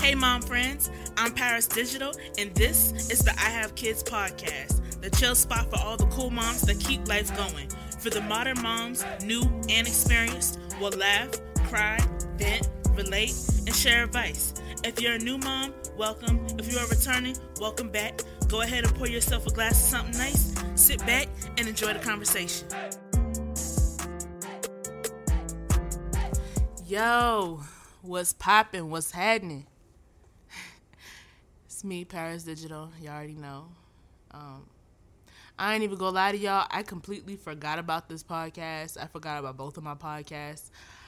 Hey, mom friends, I'm Paris Digital, and this is the I Have Kids podcast, the chill spot for all the cool moms that keep life going. For the modern moms, new and experienced, will laugh, cry, vent, relate, and share advice. If you're a new mom, welcome. If you are returning, welcome back. Go ahead and pour yourself a glass of something nice, sit back, and enjoy the conversation. Yo, what's poppin'? What's happening? Me, Paris Digital. Y'all already know. Um, I ain't even gonna lie to y'all. I completely forgot about this podcast. I forgot about both of my podcasts.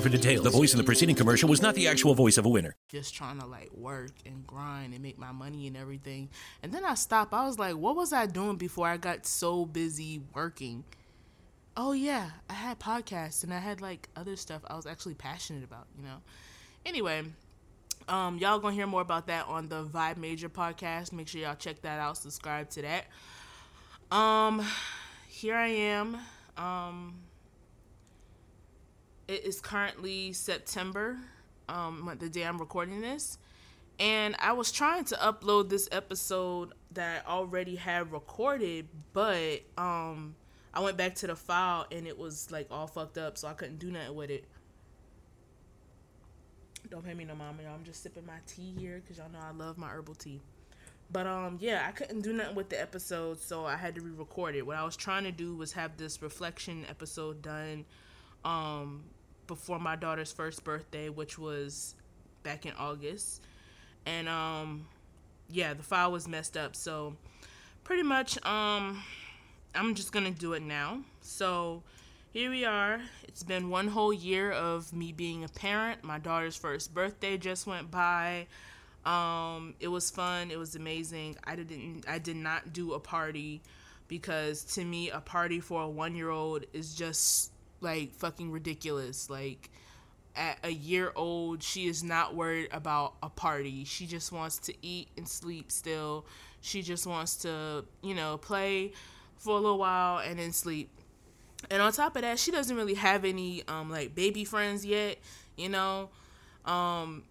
for details. The voice in the preceding commercial was not the actual voice of a winner. just trying to like work and grind and make my money and everything. And then I stopped. I was like, what was I doing before I got so busy working? Oh yeah, I had podcasts and I had like other stuff I was actually passionate about, you know. Anyway, um y'all going to hear more about that on the Vibe Major podcast. Make sure y'all check that out, subscribe to that. Um here I am. Um it is currently September, um, the day I'm recording this. And I was trying to upload this episode that I already had recorded, but um, I went back to the file and it was like all fucked up, so I couldn't do nothing with it. Don't pay me no mama, y'all. I'm just sipping my tea here because y'all know I love my herbal tea. But um, yeah, I couldn't do nothing with the episode, so I had to re-record it. What I was trying to do was have this reflection episode done um before my daughter's first birthday, which was back in August. And um yeah, the file was messed up. So pretty much um I'm just going to do it now. So here we are. It's been one whole year of me being a parent. My daughter's first birthday just went by. Um it was fun. It was amazing. I didn't I did not do a party because to me a party for a 1-year-old is just like fucking ridiculous. Like at a year old, she is not worried about a party. She just wants to eat and sleep still. She just wants to, you know, play for a little while and then sleep. And on top of that, she doesn't really have any um like baby friends yet, you know. Um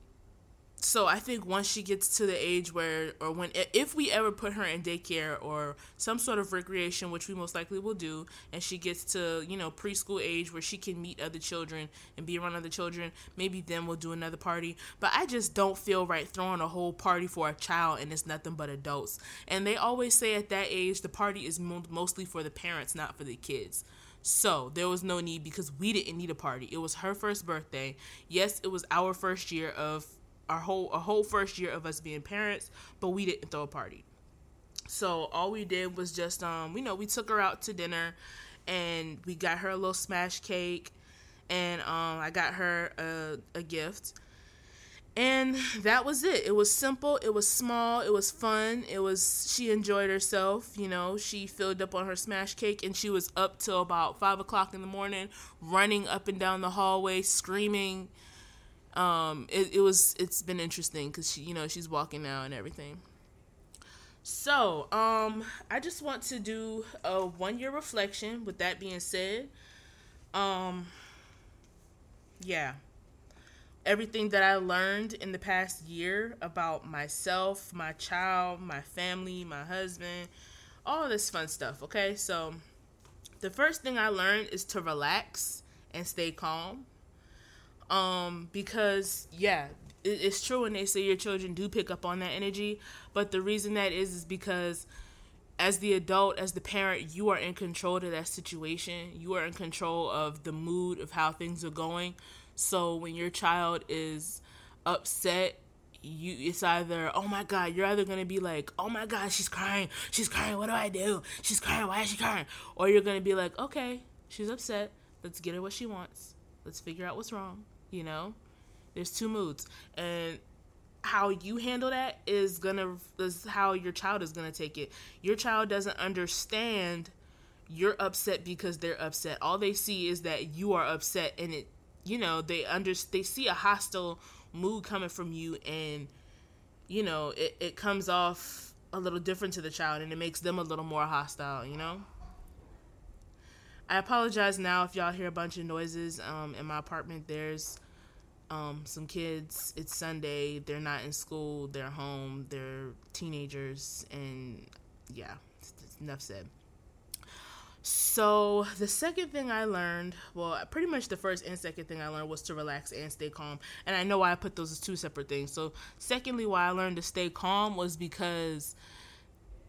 so I think once she gets to the age where, or when, if we ever put her in daycare or some sort of recreation, which we most likely will do, and she gets to, you know, preschool age where she can meet other children and be around other children, maybe then we'll do another party. But I just don't feel right throwing a whole party for a child and it's nothing but adults. And they always say at that age, the party is mo- mostly for the parents, not for the kids. So there was no need because we didn't need a party. It was her first birthday. Yes, it was our first year of our whole a whole first year of us being parents, but we didn't throw a party. So all we did was just um, you know, we took her out to dinner and we got her a little smash cake and um I got her a, a gift. And that was it. It was simple, it was small, it was fun, it was she enjoyed herself, you know, she filled up on her smash cake and she was up till about five o'clock in the morning, running up and down the hallway, screaming um it, it was it's been interesting because she you know she's walking now and everything. So um i just want to do a one year reflection. With that being said um yeah. Everything that i learned in the past year about myself my child my family my husband all this fun stuff okay? So the first thing i learned is to relax and stay calm um because yeah it's true when they say your children do pick up on that energy, but the reason that is is because as the adult, as the parent, you are in control of that situation. You are in control of the mood of how things are going. So when your child is upset, you it's either oh my god, you're either gonna be like oh my god, she's crying, she's crying. What do I do? She's crying. Why is she crying? Or you're gonna be like okay, she's upset. Let's get her what she wants. Let's figure out what's wrong. You know, there's two moods, and how you handle that is gonna is how your child is gonna take it. Your child doesn't understand you're upset because they're upset. All they see is that you are upset, and it you know they under they see a hostile mood coming from you, and you know it it comes off a little different to the child, and it makes them a little more hostile. You know. I apologize now if y'all hear a bunch of noises um, in my apartment. There's um, some kids. It's Sunday. They're not in school. They're home. They're teenagers, and yeah, enough said. So the second thing I learned, well, pretty much the first and second thing I learned was to relax and stay calm. And I know why I put those as two separate things. So secondly, why I learned to stay calm was because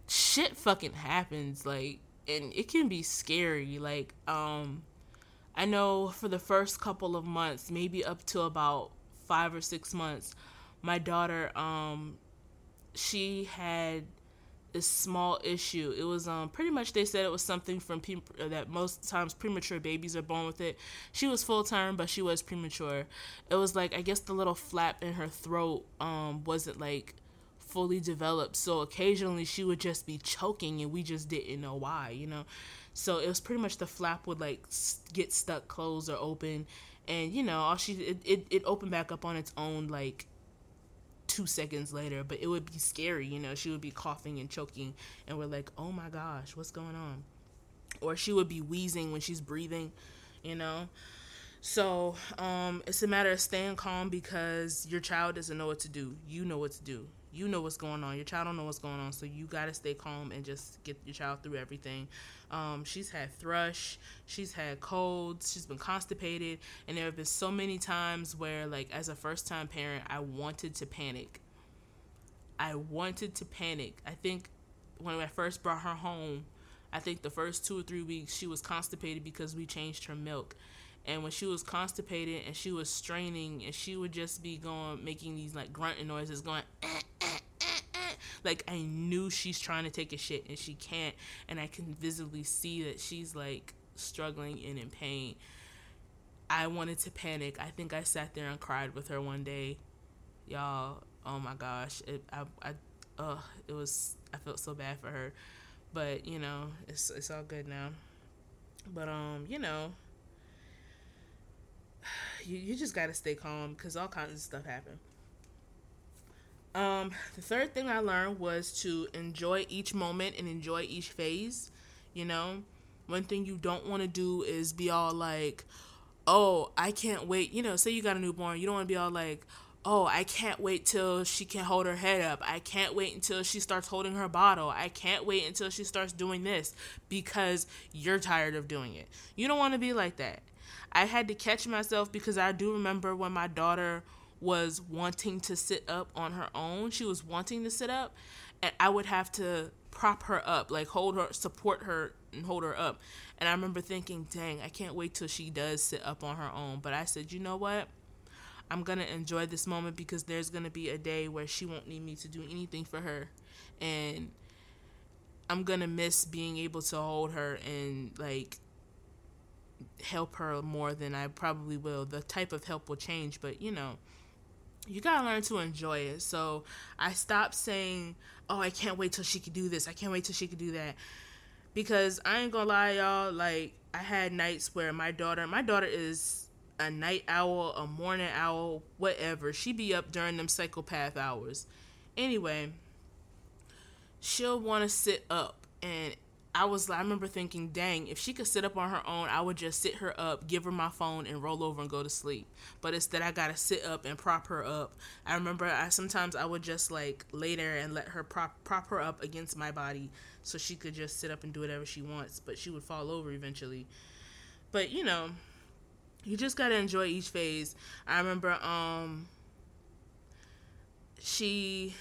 shit fucking happens. Like and it can be scary. Like, um, I know for the first couple of months, maybe up to about five or six months, my daughter, um, she had a small issue. It was um pretty much they said it was something from pe- that most times premature babies are born with it. She was full term, but she was premature. It was like I guess the little flap in her throat um wasn't like fully developed. So occasionally she would just be choking and we just didn't know why, you know. So it was pretty much the flap would like get stuck closed or open and you know, all she it, it, it opened back up on its own like two seconds later, but it would be scary, you know. She would be coughing and choking and we're like, "Oh my gosh, what's going on?" Or she would be wheezing when she's breathing, you know. So um, it's a matter of staying calm because your child doesn't know what to do. You know what to do you know what's going on. Your child don't know what's going on, so you gotta stay calm and just get your child through everything. Um, she's had thrush, she's had colds, she's been constipated, and there have been so many times where, like, as a first time parent, I wanted to panic. I wanted to panic. I think when I first brought her home, I think the first two or three weeks she was constipated because we changed her milk. And when she was constipated and she was straining and she would just be going making these like grunting noises going eh, like I knew she's trying to take a shit and she can't, and I can visibly see that she's like struggling and in pain. I wanted to panic. I think I sat there and cried with her one day, y'all. Oh my gosh, it I I it was I felt so bad for her, but you know it's it's all good now. But um you know you you just gotta stay calm because all kinds of stuff happen. Um, the third thing I learned was to enjoy each moment and enjoy each phase. You know, one thing you don't want to do is be all like, oh, I can't wait. You know, say you got a newborn, you don't want to be all like, oh, I can't wait till she can hold her head up. I can't wait until she starts holding her bottle. I can't wait until she starts doing this because you're tired of doing it. You don't want to be like that. I had to catch myself because I do remember when my daughter was wanting to sit up on her own. She was wanting to sit up, and I would have to prop her up, like hold her, support her, and hold her up. And I remember thinking, dang, I can't wait till she does sit up on her own. But I said, you know what? I'm going to enjoy this moment because there's going to be a day where she won't need me to do anything for her. And I'm going to miss being able to hold her and like help her more than I probably will. The type of help will change, but you know, you gotta learn to enjoy it. So I stopped saying, "Oh, I can't wait till she could do this. I can't wait till she could do that," because I ain't gonna lie, y'all. Like I had nights where my daughter, my daughter is a night owl, a morning owl, whatever. She be up during them psychopath hours. Anyway, she'll want to sit up and I was I remember thinking, dang, if she could sit up on her own, I would just sit her up, give her my phone, and roll over and go to sleep. But instead, I gotta sit up and prop her up. I remember I sometimes I would just like lay there and let her prop prop her up against my body so she could just sit up and do whatever she wants. But she would fall over eventually. But you know, you just gotta enjoy each phase. I remember um she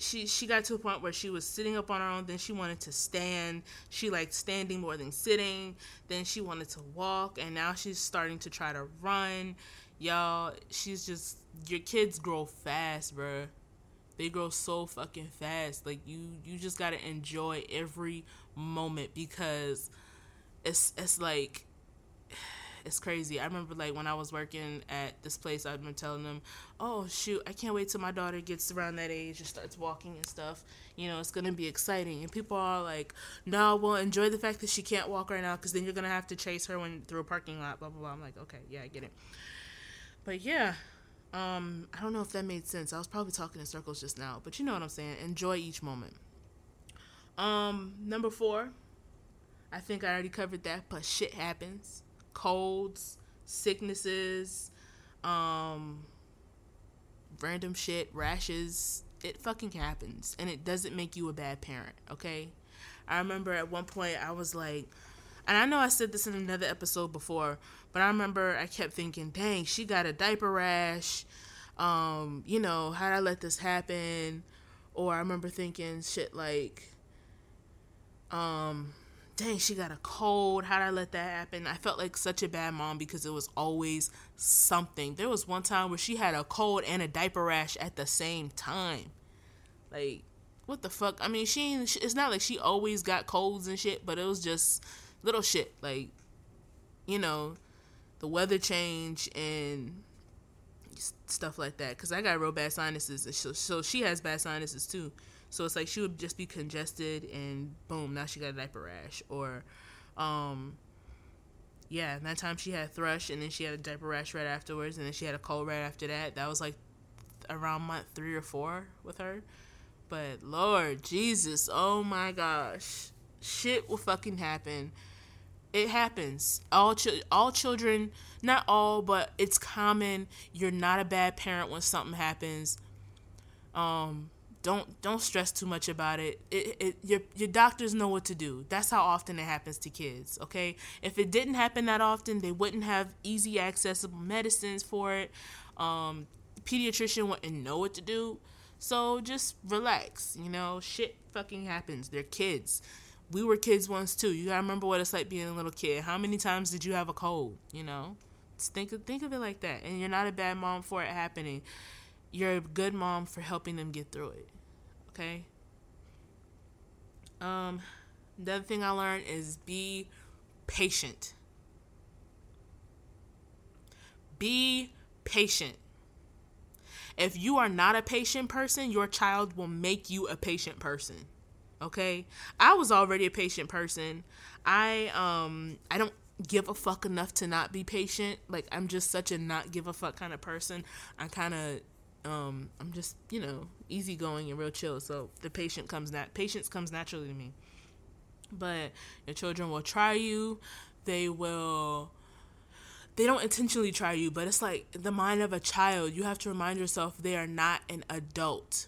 she she got to a point where she was sitting up on her own then she wanted to stand. She liked standing more than sitting. Then she wanted to walk and now she's starting to try to run. Y'all she's just your kids grow fast bruh. They grow so fucking fast. Like you you just gotta enjoy every moment because it's it's like it's crazy. I remember like when I was working at this place, I'd been telling them, "Oh shoot, I can't wait till my daughter gets around that age and starts walking and stuff. You know, it's gonna be exciting." And people are like, "No, well, enjoy the fact that she can't walk right now, because then you're gonna have to chase her when through a parking lot." Blah blah blah. I'm like, okay, yeah, I get it. But yeah, um, I don't know if that made sense. I was probably talking in circles just now, but you know what I'm saying. Enjoy each moment. Um, number four, I think I already covered that, but shit happens colds, sicknesses, um, random shit, rashes. It fucking happens. And it doesn't make you a bad parent, okay? I remember at one point I was like, and I know I said this in another episode before, but I remember I kept thinking, dang, she got a diaper rash. Um, you know, how'd I let this happen? Or I remember thinking shit like, um, dang, she got a cold. How'd I let that happen? I felt like such a bad mom because it was always something. There was one time where she had a cold and a diaper rash at the same time. Like, what the fuck? I mean, she it's not like she always got colds and shit, but it was just little shit. Like, you know, the weather change and stuff like that. Because I got real bad sinuses. So, so she has bad sinuses too. So it's like she would just be congested and boom, now she got a diaper rash. Or, um, yeah, that time she had thrush and then she had a diaper rash right afterwards and then she had a cold right after that. That was like around month three or four with her. But Lord Jesus, oh my gosh, shit will fucking happen. It happens. All ch- all children, not all, but it's common. You're not a bad parent when something happens. Um, don't don't stress too much about it. It, it. Your your doctors know what to do. That's how often it happens to kids. Okay, if it didn't happen that often, they wouldn't have easy accessible medicines for it. Um, pediatrician wouldn't know what to do. So just relax. You know, shit fucking happens. They're kids. We were kids once too. You gotta remember what it's like being a little kid. How many times did you have a cold? You know, just think of think of it like that. And you're not a bad mom for it happening you're a good mom for helping them get through it. Okay? Um the other thing I learned is be patient. Be patient. If you are not a patient person, your child will make you a patient person. Okay? I was already a patient person. I um I don't give a fuck enough to not be patient. Like I'm just such a not give a fuck kind of person. I kind of um, I'm just you know easygoing and real chill. So the patient comes nat patience comes naturally to me. But your children will try you. They will. They don't intentionally try you, but it's like the mind of a child. You have to remind yourself they are not an adult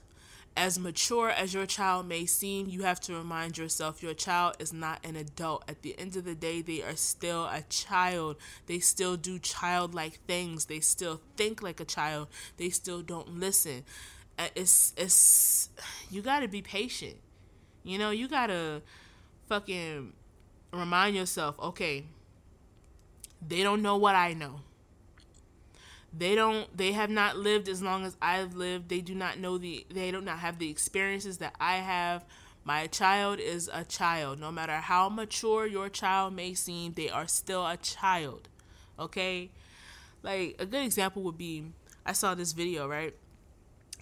as mature as your child may seem, you have to remind yourself your child is not an adult. At the end of the day, they are still a child. They still do childlike things. They still think like a child. They still don't listen. Uh, it's it's you got to be patient. You know, you got to fucking remind yourself, okay, they don't know what I know they don't they have not lived as long as I've lived. They do not know the they do not have the experiences that I have. My child is a child. No matter how mature your child may seem, they are still a child. Okay? Like a good example would be I saw this video, right?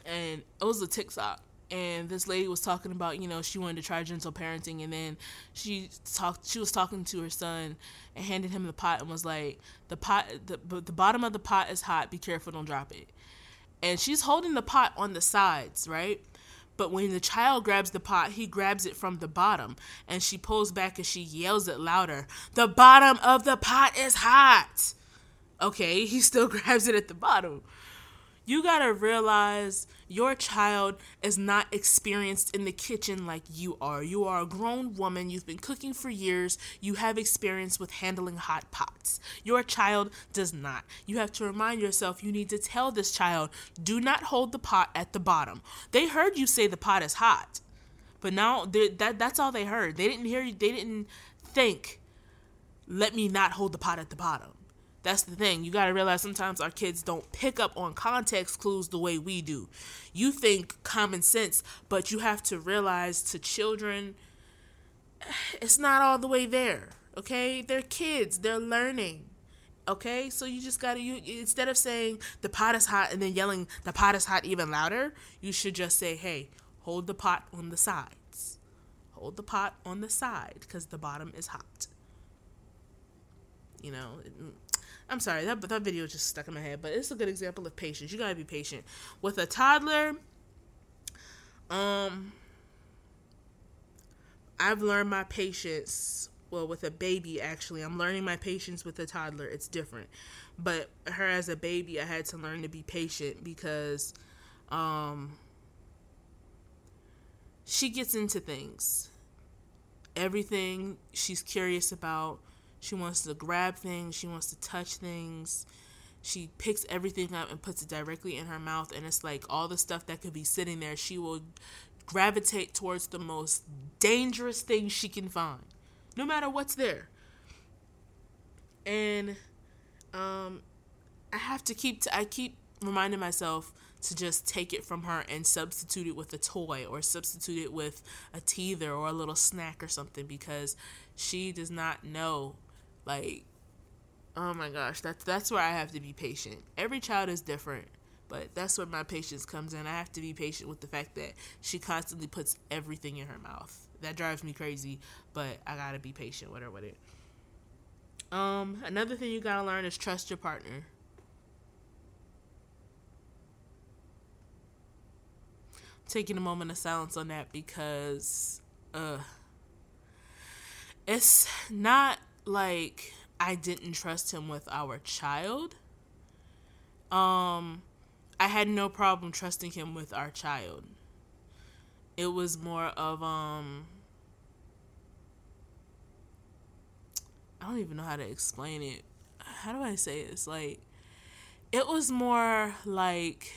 And it was a TikTok and this lady was talking about you know she wanted to try gentle parenting and then she talked she was talking to her son and handed him the pot and was like the pot the, the bottom of the pot is hot. Be careful. Don't drop it. And she's holding the pot on the sides right? But when the child grabs the pot he grabs it from the bottom and she pulls back and she yells it louder. The bottom of the pot is hot. Okay he still grabs it at the bottom You gotta realize your child is not experienced in the kitchen like you are. You are a grown woman, you've been cooking for years, you have experience with handling hot pots. Your child does not. You have to remind yourself you need to tell this child do not hold the pot at the bottom. They heard you say the pot is hot. But now that that's all they heard. They didn't hear you. They didn't think. Let me not hold the pot at the bottom. That's the thing. You got to realize sometimes our kids don't pick up on context clues the way we do. You think common sense, but you have to realize to children, it's not all the way there. Okay? They're kids, they're learning. Okay? So you just got to, you instead of saying the pot is hot and then yelling the pot is hot even louder, you should just say, hey, hold the pot on the sides. Hold the pot on the side because the bottom is hot. You know, I'm sorry, that that video just stuck in my head, but it's a good example of patience. You gotta be patient with a toddler. Um, I've learned my patience. Well, with a baby, actually, I'm learning my patience with a toddler. It's different, but her as a baby, I had to learn to be patient because, um, she gets into things. Everything she's curious about she wants to grab things, she wants to touch things. She picks everything up and puts it directly in her mouth, and it's like all the stuff that could be sitting there, she will gravitate towards the most dangerous thing she can find, no matter what's there. And um, I have to keep, t- I keep reminding myself to just take it from her and substitute it with a toy or substitute it with a teether or a little snack or something because she does not know like, oh my gosh, that's that's where I have to be patient. Every child is different, but that's where my patience comes in. I have to be patient with the fact that she constantly puts everything in her mouth. That drives me crazy, but I gotta be patient with her with it. Um, another thing you gotta learn is trust your partner. taking a moment of silence on that because uh it's not like I didn't trust him with our child. Um I had no problem trusting him with our child. It was more of um I don't even know how to explain it. How do I say? It's like it was more like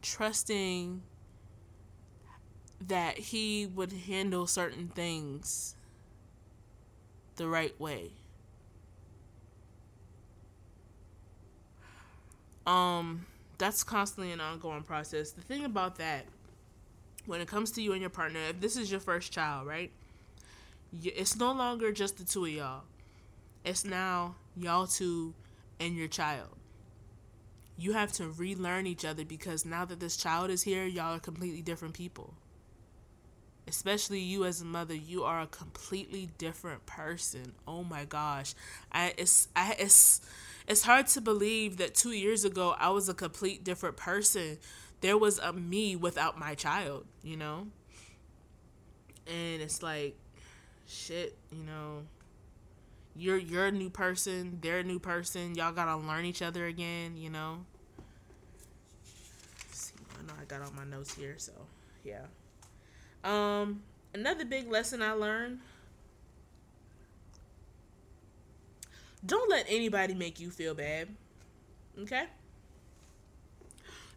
trusting that he would handle certain things the right way. Um, that's constantly an ongoing process. The thing about that, when it comes to you and your partner, if this is your first child, right? It's no longer just the two of y'all. It's now y'all two and your child. You have to relearn each other because now that this child is here, y'all are completely different people especially you as a mother you are a completely different person. Oh my gosh. I it's i it's it's hard to believe that 2 years ago i was a complete different person. There was a me without my child you know? And it's like shit you know? You're you're a new person they're a new person y'all gotta learn each other again you know? See i know i got all my notes here so yeah um, another big lesson I learned don't let anybody make you feel bad. Okay?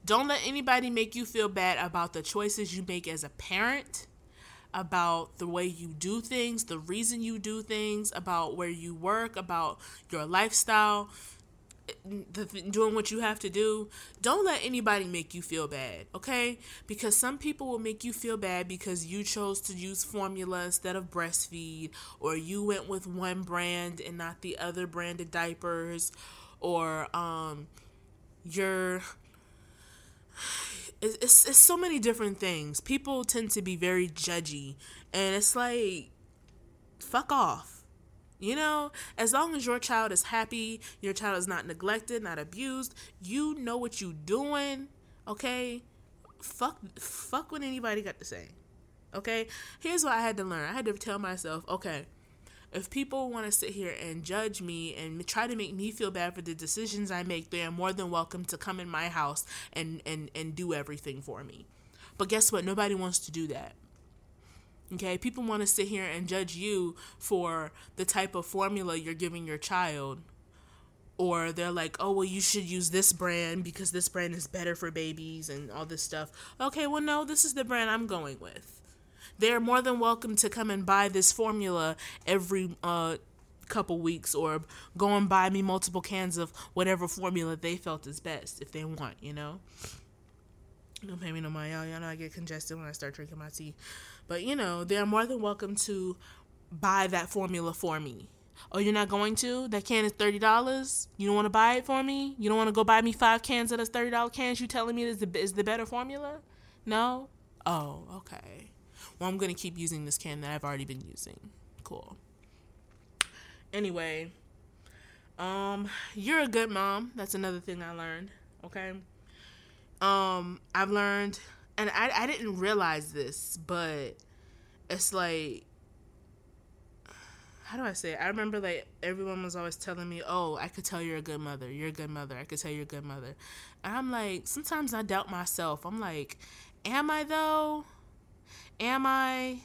Don't let anybody make you feel bad about the choices you make as a parent, about the way you do things, the reason you do things, about where you work, about your lifestyle the, doing what you have to do, don't let anybody make you feel bad, okay? Because some people will make you feel bad because you chose to use formula instead of breastfeed, or you went with one brand and not the other branded diapers, or um, you're. It's, it's, it's so many different things. People tend to be very judgy, and it's like, fuck off you know, as long as your child is happy, your child is not neglected, not abused, you know what you doing, okay? Fuck fuck what anybody got to say. Okay? Here's what I had to learn. I had to tell myself, okay, if people want to sit here and judge me and try to make me feel bad for the decisions I make, they are more than welcome to come in my house and, and, and do everything for me. But guess what? Nobody wants to do that. Okay, people want to sit here and judge you for the type of formula you're giving your child. Or they're like, oh, well, you should use this brand because this brand is better for babies and all this stuff. Okay, well, no, this is the brand I'm going with. They're more than welcome to come and buy this formula every uh, couple weeks or go and buy me multiple cans of whatever formula they felt is best if they want, you know? Don't pay me no mind, y'all. Y'all know I get congested when I start drinking my tea. But you know, they're more than welcome to buy that formula for me. Oh, you're not going to? That can is thirty dollars. You don't want to buy it for me? You don't want to go buy me five cans of those thirty dollar cans? You telling me is the is the better formula? No. Oh, okay. Well, I'm gonna keep using this can that I've already been using. Cool. Anyway, um, you're a good mom. That's another thing I learned. Okay. Um, I've learned and I, I didn't realize this, but it's like how do I say it? I remember like everyone was always telling me, "Oh, I could tell you're a good mother. You're a good mother. I could tell you're a good mother." And I'm like, sometimes I doubt myself. I'm like, "Am I though? Am I?"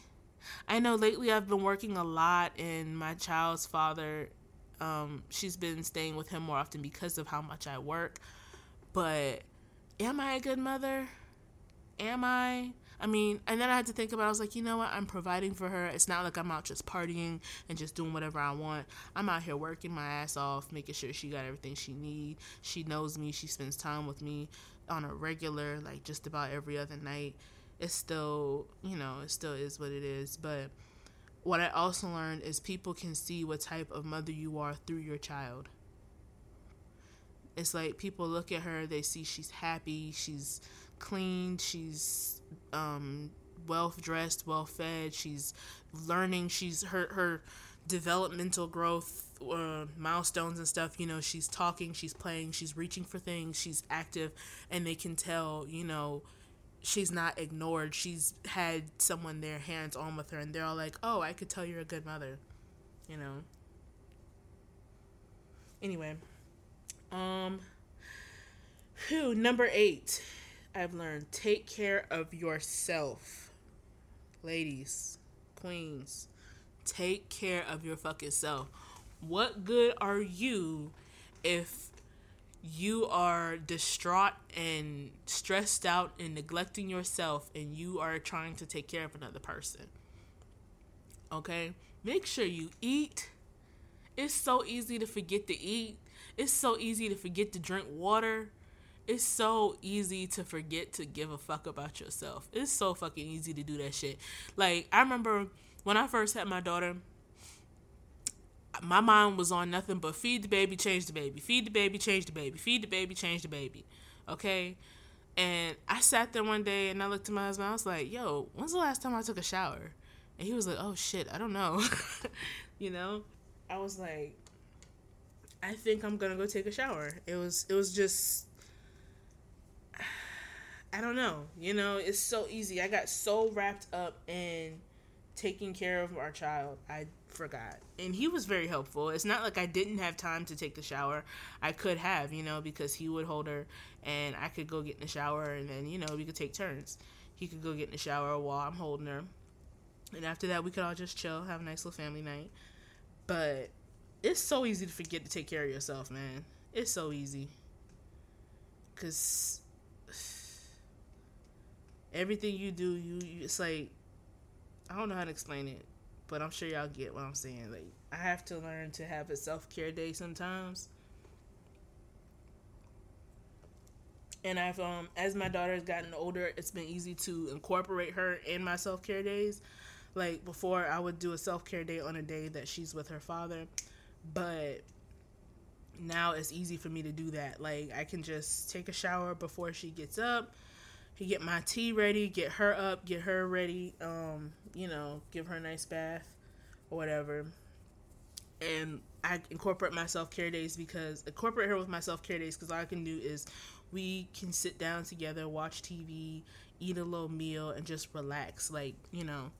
I know lately I've been working a lot, and my child's father, um, she's been staying with him more often because of how much I work. But am I a good mother? Am I? I mean, and then I had to think about. It. I was like, you know what? I'm providing for her. It's not like I'm out just partying and just doing whatever I want. I'm out here working my ass off, making sure she got everything she need. She knows me. She spends time with me on a regular, like just about every other night. It's still, you know, it still is what it is. But what I also learned is people can see what type of mother you are through your child. It's like people look at her, they see she's happy, she's clean, she's um, well dressed, well fed, she's learning, she's her her developmental growth uh, milestones and stuff you know she's talking she's playing she's reaching for things she's active and they can tell you know she's not ignored. She's had someone there hands on with her and they're all like oh i could tell you're a good mother you know? Anyway um who number eight I've learned take care of yourself. Ladies, queens, take care of your fucking self. What good are you if you are distraught and stressed out and neglecting yourself and you are trying to take care of another person? Okay? Make sure you eat. It's so easy to forget to eat. It's so easy to forget to drink water it's so easy to forget to give a fuck about yourself. It's so fucking easy to do that shit. Like I remember when I first had my daughter, my mind was on nothing but feed the baby, change the baby, feed the baby, change the baby, feed the baby, change the baby. Okay? And I sat there one day and I looked at my husband. I was like, "Yo, when's the last time I took a shower?" And he was like, "Oh shit, I don't know." you know? I was like, "I think I'm to go take a shower." It was it was just I don't know. You know, it's so easy. I got so wrapped up in taking care of our child, I forgot. And he was very helpful. It's not like I didn't have time to take the shower. I could have, you know, because he would hold her and I could go get in the shower and then, you know, we could take turns. He could go get in the shower while I'm holding her. And after that, we could all just chill, have a nice little family night. But it's so easy to forget to take care of yourself, man. It's so easy. Because everything you do, you, you it's like I don't know how to explain it, but I'm sure y'all get what I'm saying. Like I have to learn to have a self care day sometimes. And I've um as my daughter has gotten older, it's been easy to incorporate her in my self care days. Like before I would do a self care day on a day that she's with her father. But now it's easy for me to do that. Like I can just take a shower before she gets up get my tea ready, get her up, get her ready, um, you know, give her a nice bath or whatever. And I incorporate my self care days because incorporate her with my self care days because all I can do is we can sit down together, watch TV, eat a little meal, and just relax. Like, you know,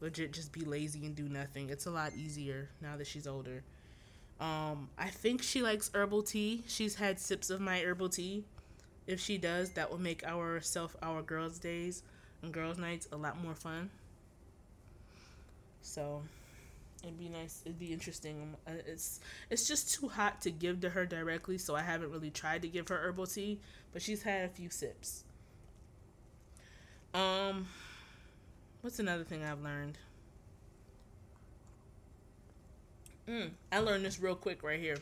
legit just be lazy and do nothing. It's a lot easier now that she's older. Um, I think she likes herbal tea. She's had sips of my herbal tea. If she does, that will make our self our girls' days and girls' nights a lot more fun. So it'd be nice. It'd be interesting. Uh, it's it's just too hot to give to her directly, so I haven't really tried to give her herbal tea. But she's had a few sips. Um, what's another thing I've learned? Mm, I learned this real quick right here.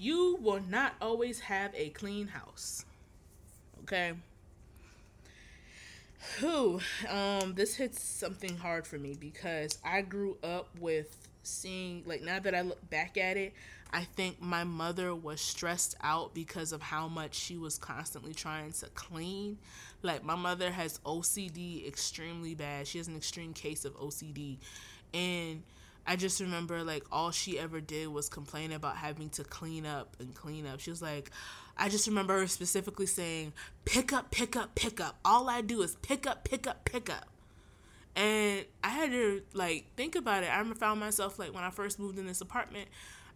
You will not always have a clean house. Okay. Who? Um, this hits something hard for me because I grew up with seeing like now that I look back at it, I think my mother was stressed out because of how much she was constantly trying to clean. Like my mother has OCD extremely bad. She has an extreme case of OCD. And I just remember like all she ever did was complain about having to clean up and clean up. She was like, I just remember her specifically saying, pick up, pick up, pick up. All I do is pick up, pick up, pick up. And I had to like think about it. I remember found myself like when I first moved in this apartment,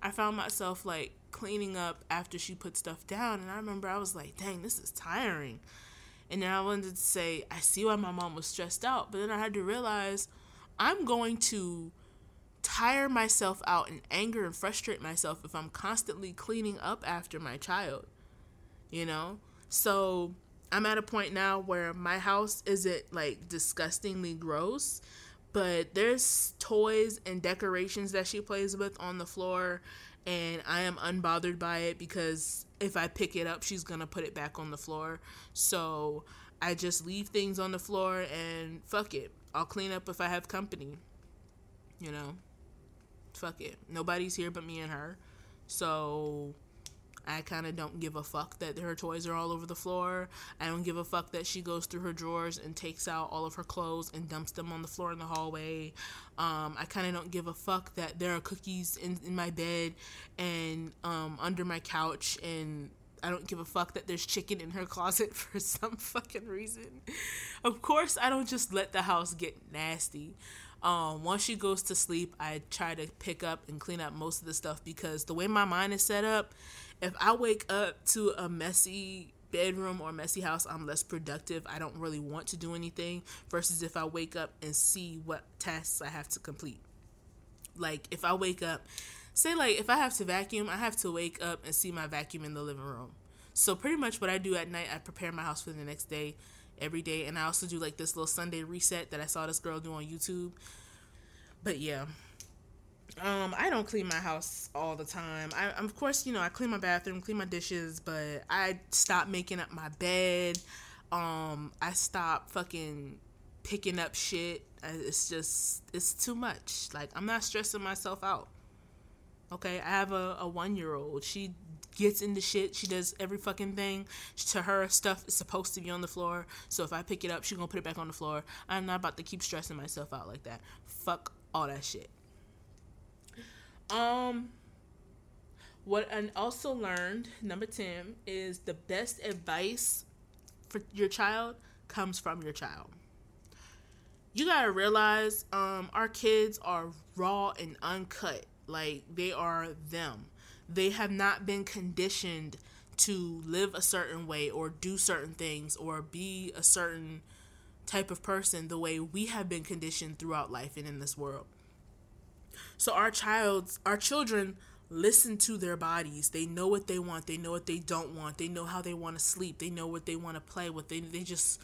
I found myself like cleaning up after she put stuff down. And I remember I was like, dang, this is tiring. And then I wanted to say, I see why my mom was stressed out. But then I had to realize I'm going to tire myself out in anger and frustrate myself if I'm constantly cleaning up after my child. You know? So I'm at a point now where my house isn't like disgustingly gross, but there's toys and decorations that she plays with on the floor and I am unbothered by it because if I pick it up, she's gonna put it back on the floor. So I just leave things on the floor and fuck it. I'll clean up if I have company. You know? Fuck it. Nobody's here but me and her. So I kind of don't give a fuck that her toys are all over the floor. I don't give a fuck that she goes through her drawers and takes out all of her clothes and dumps them on the floor in the hallway. Um, I kind of don't give a fuck that there are cookies in, in my bed and um, under my couch and I don't give a fuck that there's chicken in her closet for some fucking reason. Of course, I don't just let the house get nasty. Um, once she goes to sleep, I try to pick up and clean up most of the stuff because the way my mind is set up, if I wake up to a messy bedroom or messy house, I'm less productive. I don't really want to do anything versus if I wake up and see what tasks I have to complete. Like if I wake up, say like if I have to vacuum, I have to wake up and see my vacuum in the living room. So pretty much what I do at night, I prepare my house for the next day every day. And I also do like this little Sunday reset that I saw this girl do on YouTube. But yeah. Um, I don't clean my house all the time. I, of course, you know, I clean my bathroom, clean my dishes, but I stop making up my bed. Um, I stop fucking picking up shit. It's just, it's too much. Like, I'm not stressing myself out. Okay, I have a, a one year old. She gets into shit. She does every fucking thing. To her, stuff is supposed to be on the floor. So if I pick it up, she's gonna put it back on the floor. I'm not about to keep stressing myself out like that. Fuck all that shit. Um, what I also learned, number 10, is the best advice for your child comes from your child. You gotta realize um, our kids are raw and uncut. Like, they are them they have not been conditioned to live a certain way or do certain things or be a certain type of person the way we have been conditioned throughout life and in this world. So our child's our children listen to their bodies. They know what they want, they know what they don't want, they know how they want to sleep, they know what they want to play with. They they just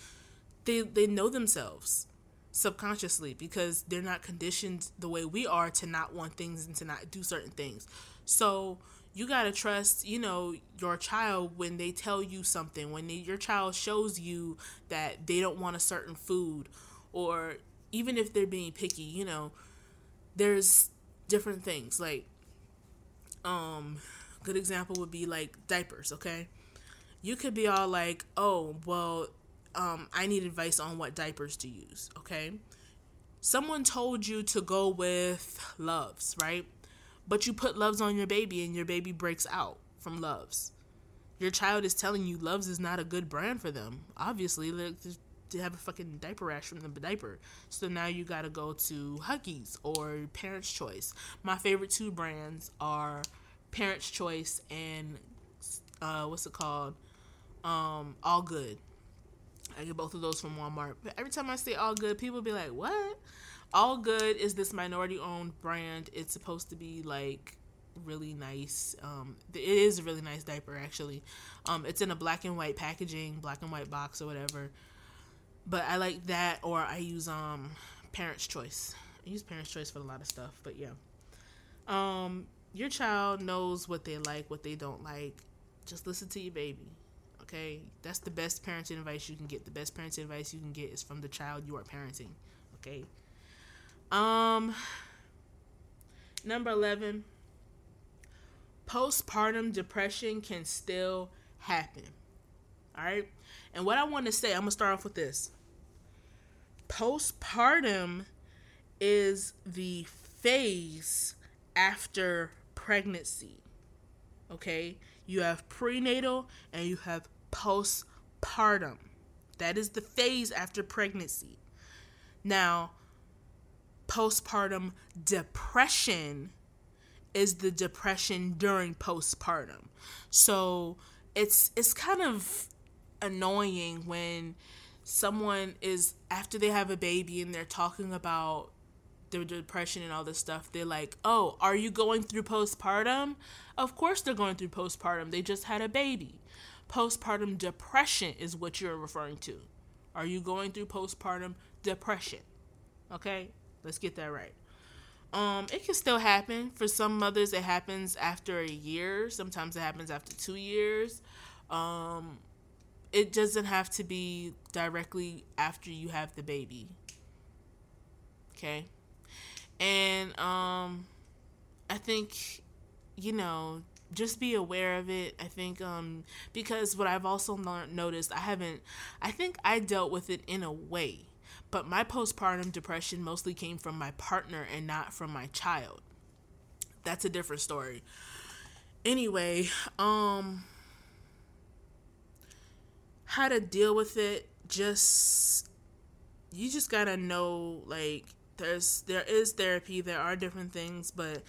they they know themselves subconsciously because they're not conditioned the way we are to not want things and to not do certain things. So you got to trust, you know, your child when they tell you something, when they, your child shows you that they don't want a certain food or even if they're being picky, you know, there's different things like um good example would be like diapers, okay? You could be all like, "Oh, well, um I need advice on what diapers to use." Okay? Someone told you to go with Luvs, right? But you put Luvs on your baby and your baby breaks out from Luvs. Your child is telling you Luvs is not a good brand for them. Obviously, they have a fucking diaper rash from the diaper. So now you got to go to Huggies or Parents Choice. My favorite two brands are Parents Choice and uh, what's it called? Um, All Good. I get both of those from Walmart. But every time I say All Good, people be like, "What?" All Good is this minority-owned brand. It's supposed to be like really nice. Um, it is a really nice diaper actually. Um, it's in a black and white packaging, black and white box or whatever. But I like that, or I use um Parents Choice. I use Parents Choice for a lot of stuff, but yeah. Um, your child knows what they like, what they don't like. Just listen to your baby. Okay, that's the best parenting advice you can get. The best parenting advice you can get is from the child you are parenting. Okay. Um. Number eleven postpartum depression can still happen. All right. And what I want to say, I'm going to start off with this. Postpartum is the phase after pregnancy. Okay. You have prenatal and you have postpartum. That is the phase after pregnancy. Now, postpartum depression is the depression during postpartum. So it's it's kind of annoying when someone is after they have a baby and they're talking about their depression and all this stuff they're like oh are you going through postpartum? Of course they're going through postpartum. They just had a baby. Postpartum depression is what you're referring to. Are you going through postpartum depression? Okay let's get that right um, it can still happen. For some mothers, it happens after a year. Sometimes it happens after two years. Um, it doesn't have to be directly after you have the baby. Okay. And um, I think, you know, just be aware of it. I think um, because what I've also noticed, I haven't, I think I dealt with it in a way but my postpartum depression mostly came from my partner and not from my child. That's a different story. Anyway, um how to deal with it just you just got to know like there's there is therapy, there are different things, but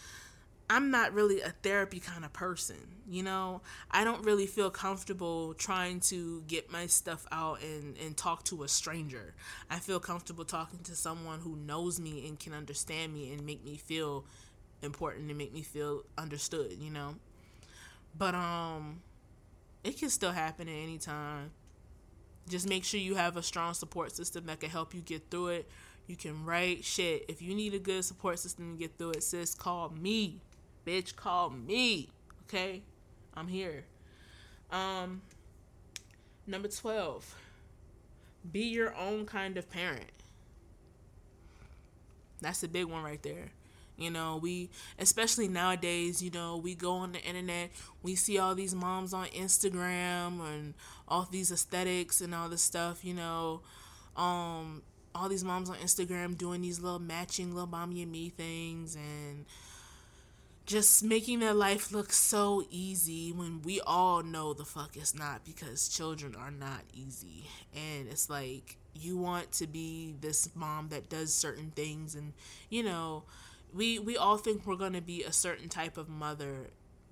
I'm not really a therapy kind of person, you know? I don't really feel comfortable trying to get my stuff out and, and talk to a stranger. I feel comfortable talking to someone who knows me and can understand me and make me feel important and make me feel understood, you know? But um it can still happen at any time. Just make sure you have a strong support system that can help you get through it. You can write shit. If you need a good support system to get through it, sis, call me. Bitch, call me. Okay? I'm here. Um number 12. Be your own kind of parent. That's a big one right there. You know, we, especially nowadays, you know, we go on the internet, we see all these moms on Instagram and all these aesthetics and all this stuff, you know. Um, all these moms on Instagram doing these little matching little mommy and me things and just making their life look so easy when we all know the fuck it's not because children are not easy. And it's like you want to be this mom that does certain things and you know, we we all think we're going to be a certain type of mother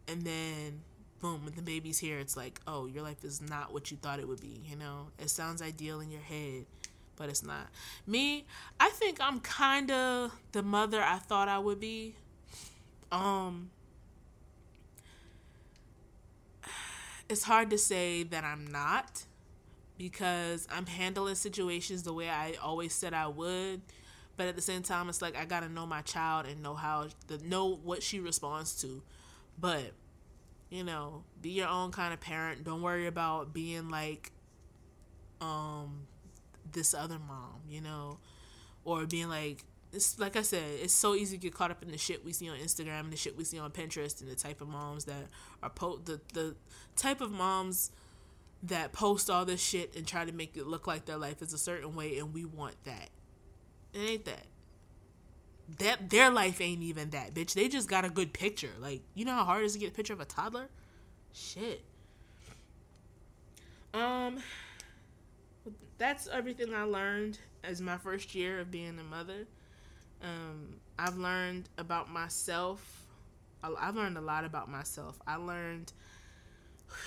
and then boom, when the baby's here it's like, "Oh, your life is not what you thought it would be," you know? It sounds ideal in your head but it's not. Me, I think I'm kind of the mother I thought I would be. Um it's hard to say that I'm not because I'm handling situations the way I always said I would. But at the same time, it's like I gotta know my child and know how the know what she responds to. But you know, be your own kind of parent. Don't worry about being like um this other mom, you know, or being like it's like I said, it's so easy to get caught up in the shit we see on Instagram and the shit we see on Pinterest and the type of moms that are po the the type of moms that post all this shit and try to make it look like their life is a certain way and we want that. It ain't that. That their life ain't even that, bitch. They just got a good picture. Like, you know how hard it is to get a picture of a toddler? Shit. Um that's everything I learned as my first year of being a mother. Um, I've learned about myself. I've learned a lot about myself. I learned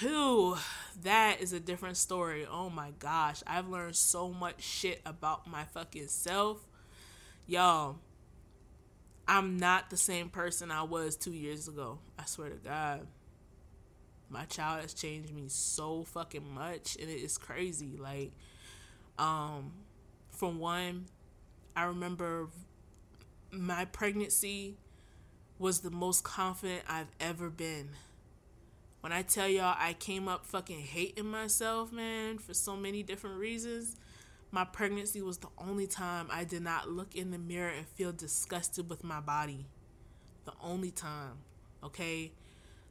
who that is a different story. Oh my gosh, I've learned so much shit about my fucking self. Y'all, I'm not the same person I was 2 years ago. I swear to God. My child has changed me so fucking much and it is crazy like um for one, I remember my pregnancy was the most confident I've ever been. When I tell y'all I came up fucking hating myself, man, for so many different reasons, my pregnancy was the only time I did not look in the mirror and feel disgusted with my body. The only time, okay?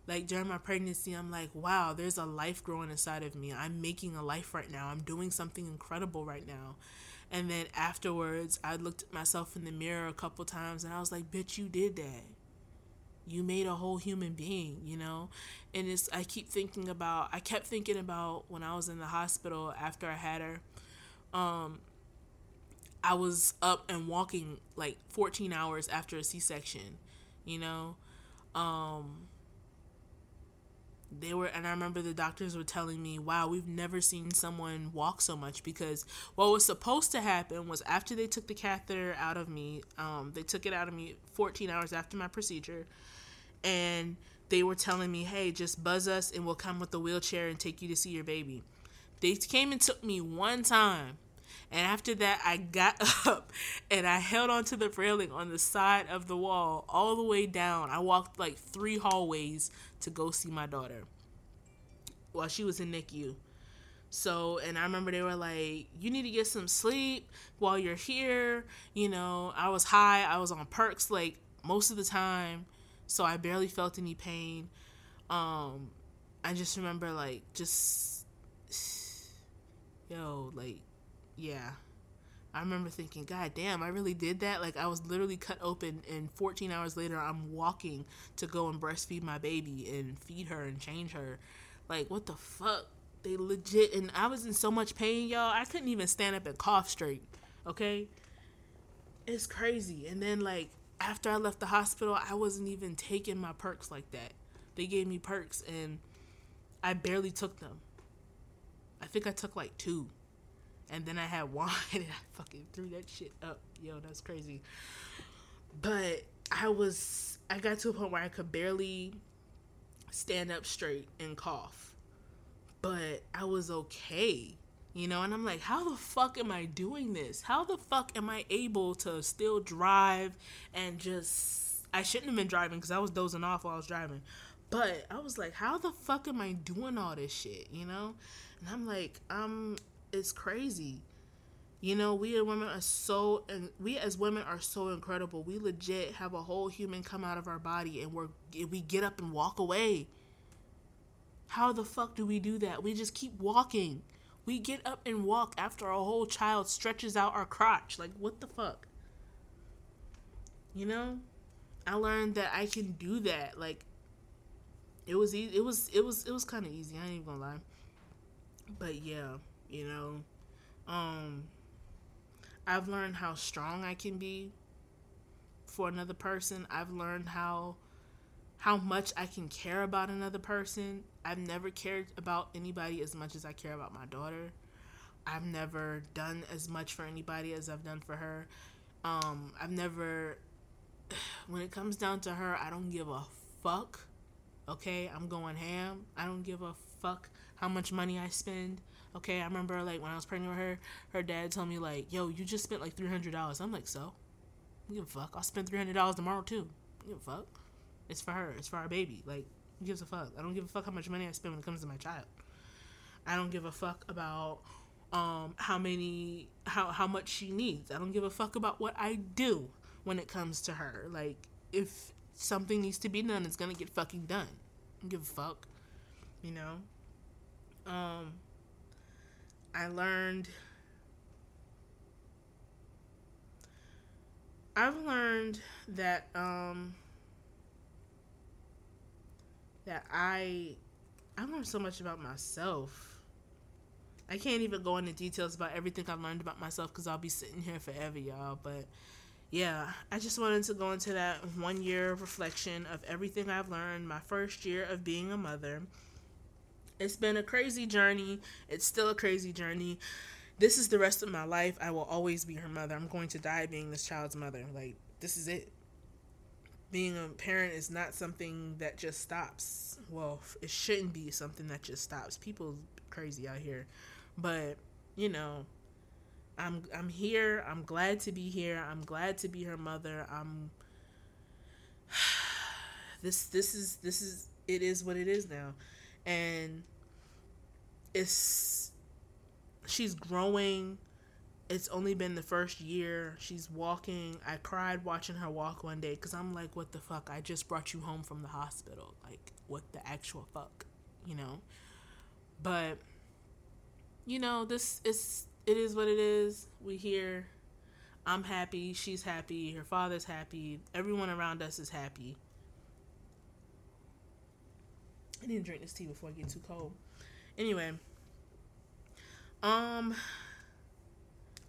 Like during my pregnancy, I'm like, wow, there's a life growing inside of me. I'm making a life right now. I'm doing something incredible right now. And then afterwards, I looked at myself in the mirror a couple times and I was like, bitch, you did that. You made a whole human being, you know? And it's, I keep thinking about, I kept thinking about when I was in the hospital after I had her. Um, I was up and walking like 14 hours after a C section, you know? Um, they were and i remember the doctors were telling me wow we've never seen someone walk so much because what was supposed to happen was after they took the catheter out of me um, they took it out of me 14 hours after my procedure and they were telling me hey just buzz us and we'll come with the wheelchair and take you to see your baby. They came and took me one time and after that, I got up and I held onto the railing on the side of the wall all the way down. I walked like three hallways to go see my daughter while she was in NICU. So, and I remember they were like, you need to get some sleep while you're here. You know, I was high, I was on perks like most of the time, so I barely felt any pain. Um, I just remember like, just, yo, like, yeah. I remember thinking, God damn, I really did that. Like I was literally cut open, and 14 hours later, I'm walking to go and breastfeed my baby and feed her and change her. Like what the fuck? They legit, and I was in so much pain, y'all. I couldn't even stand up and cough straight. Okay, it's crazy. And then like after I left the hospital, I wasn't even taking my perks like that. They gave me perks, and I barely took them. I think I took like two and then I had wine and I fucking threw that shit up. Yo, that's crazy. But I was I got to a point where I could barely stand up straight and cough. But I was okay. You know, and I'm like, how the fuck am I doing this? How the fuck am I able to still drive and just I shouldn't have been driving because I was dozing off while I was driving. But I was like, how the fuck am I doing all this shit, you know? And I'm like, I'm it's crazy. You know, we as women are so, and we as women are so incredible. We legit have a whole human come out of our body, and we're we get up and walk away. How the fuck do we do that? We just keep walking. We get up and walk after a whole child stretches out our crotch. Like what the fuck? You know, I learned that I can do that. Like it was easy. It was it was it was kind of easy. I ain't even gonna lie. But yeah you know? Um i've learned how strong i can be for another person. I've learned how how much i can care about another person. I've never cared about anybody as much as i care about my daughter. I've never done as much for anybody as i've done for her. Um i've never when it comes down to her i don't give a fuck okay? I'm going ham. I don't give a fuck how much money i spend Okay, I remember like when I was pregnant with her, her dad told me like, "Yo, you just spent like three hundred dollars." I'm like, "So, I give a fuck. I'll spend three hundred dollars tomorrow too. I give a fuck. It's for her. It's for our baby. Like, gives a fuck? I don't give a fuck how much money I spend when it comes to my child. I don't give a fuck about um how many how how much she needs. I don't give a fuck about what I do when it comes to her. Like, if something needs to be done, it's gonna get fucking done. Give a fuck. You know. Um I learned I've learned that um that I I learned so much about myself. I can't even go into details about everything I've learned about myself because I'll be sitting here forever, y'all. But yeah, I just wanted to go into that one year reflection of everything I've learned, my first year of being a mother. It's been a crazy journey. It's still a crazy journey. This is the rest of my life. I will always be her mother. I'm going to die being this child's mother. Like, this is it. Being a parent is not something that just stops. Well, it shouldn't be something that just stops. People crazy out here. But, you know, I'm I'm here. I'm glad to be here. I'm glad to be her mother. I'm this this is this is it is what it is now. And it's she's growing. It's only been the first year. She's walking. I cried watching her walk one day cuz I'm like what the fuck? I just brought you home from the hospital. Like what the actual fuck, you know? But you know, this is it is what it is. We here. I'm happy. She's happy. Her father's happy. Everyone around us is happy. I need to drink this tea before I get too cold. Anyway, um,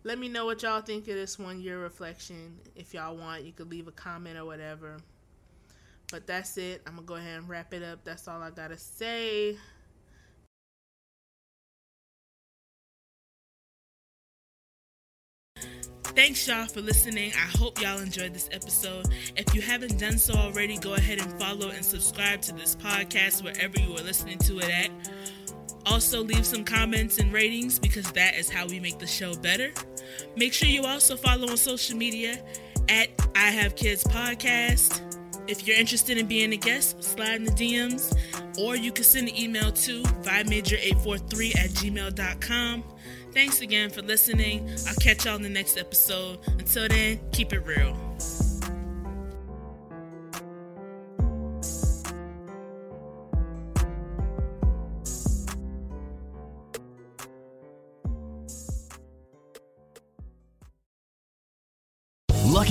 let me know what y'all think of this one year reflection. If y'all want, you could leave a comment or whatever. But that's it. I'm gonna go ahead and wrap it up. That's all I gotta say. Thanks, y'all, for listening. I hope y'all enjoyed this episode. If you haven't done so already, go ahead and follow and subscribe to this podcast wherever you are listening to it at. Also, leave some comments and ratings because that is how we make the show better. Make sure you also follow on social media at I Have Kids Podcast. If you're interested in being a guest, slide in the DMs, or you can send an email to vibemajor843 at gmail.com. Thanks again for listening. I'll catch y'all in the next episode. Until then, keep it real.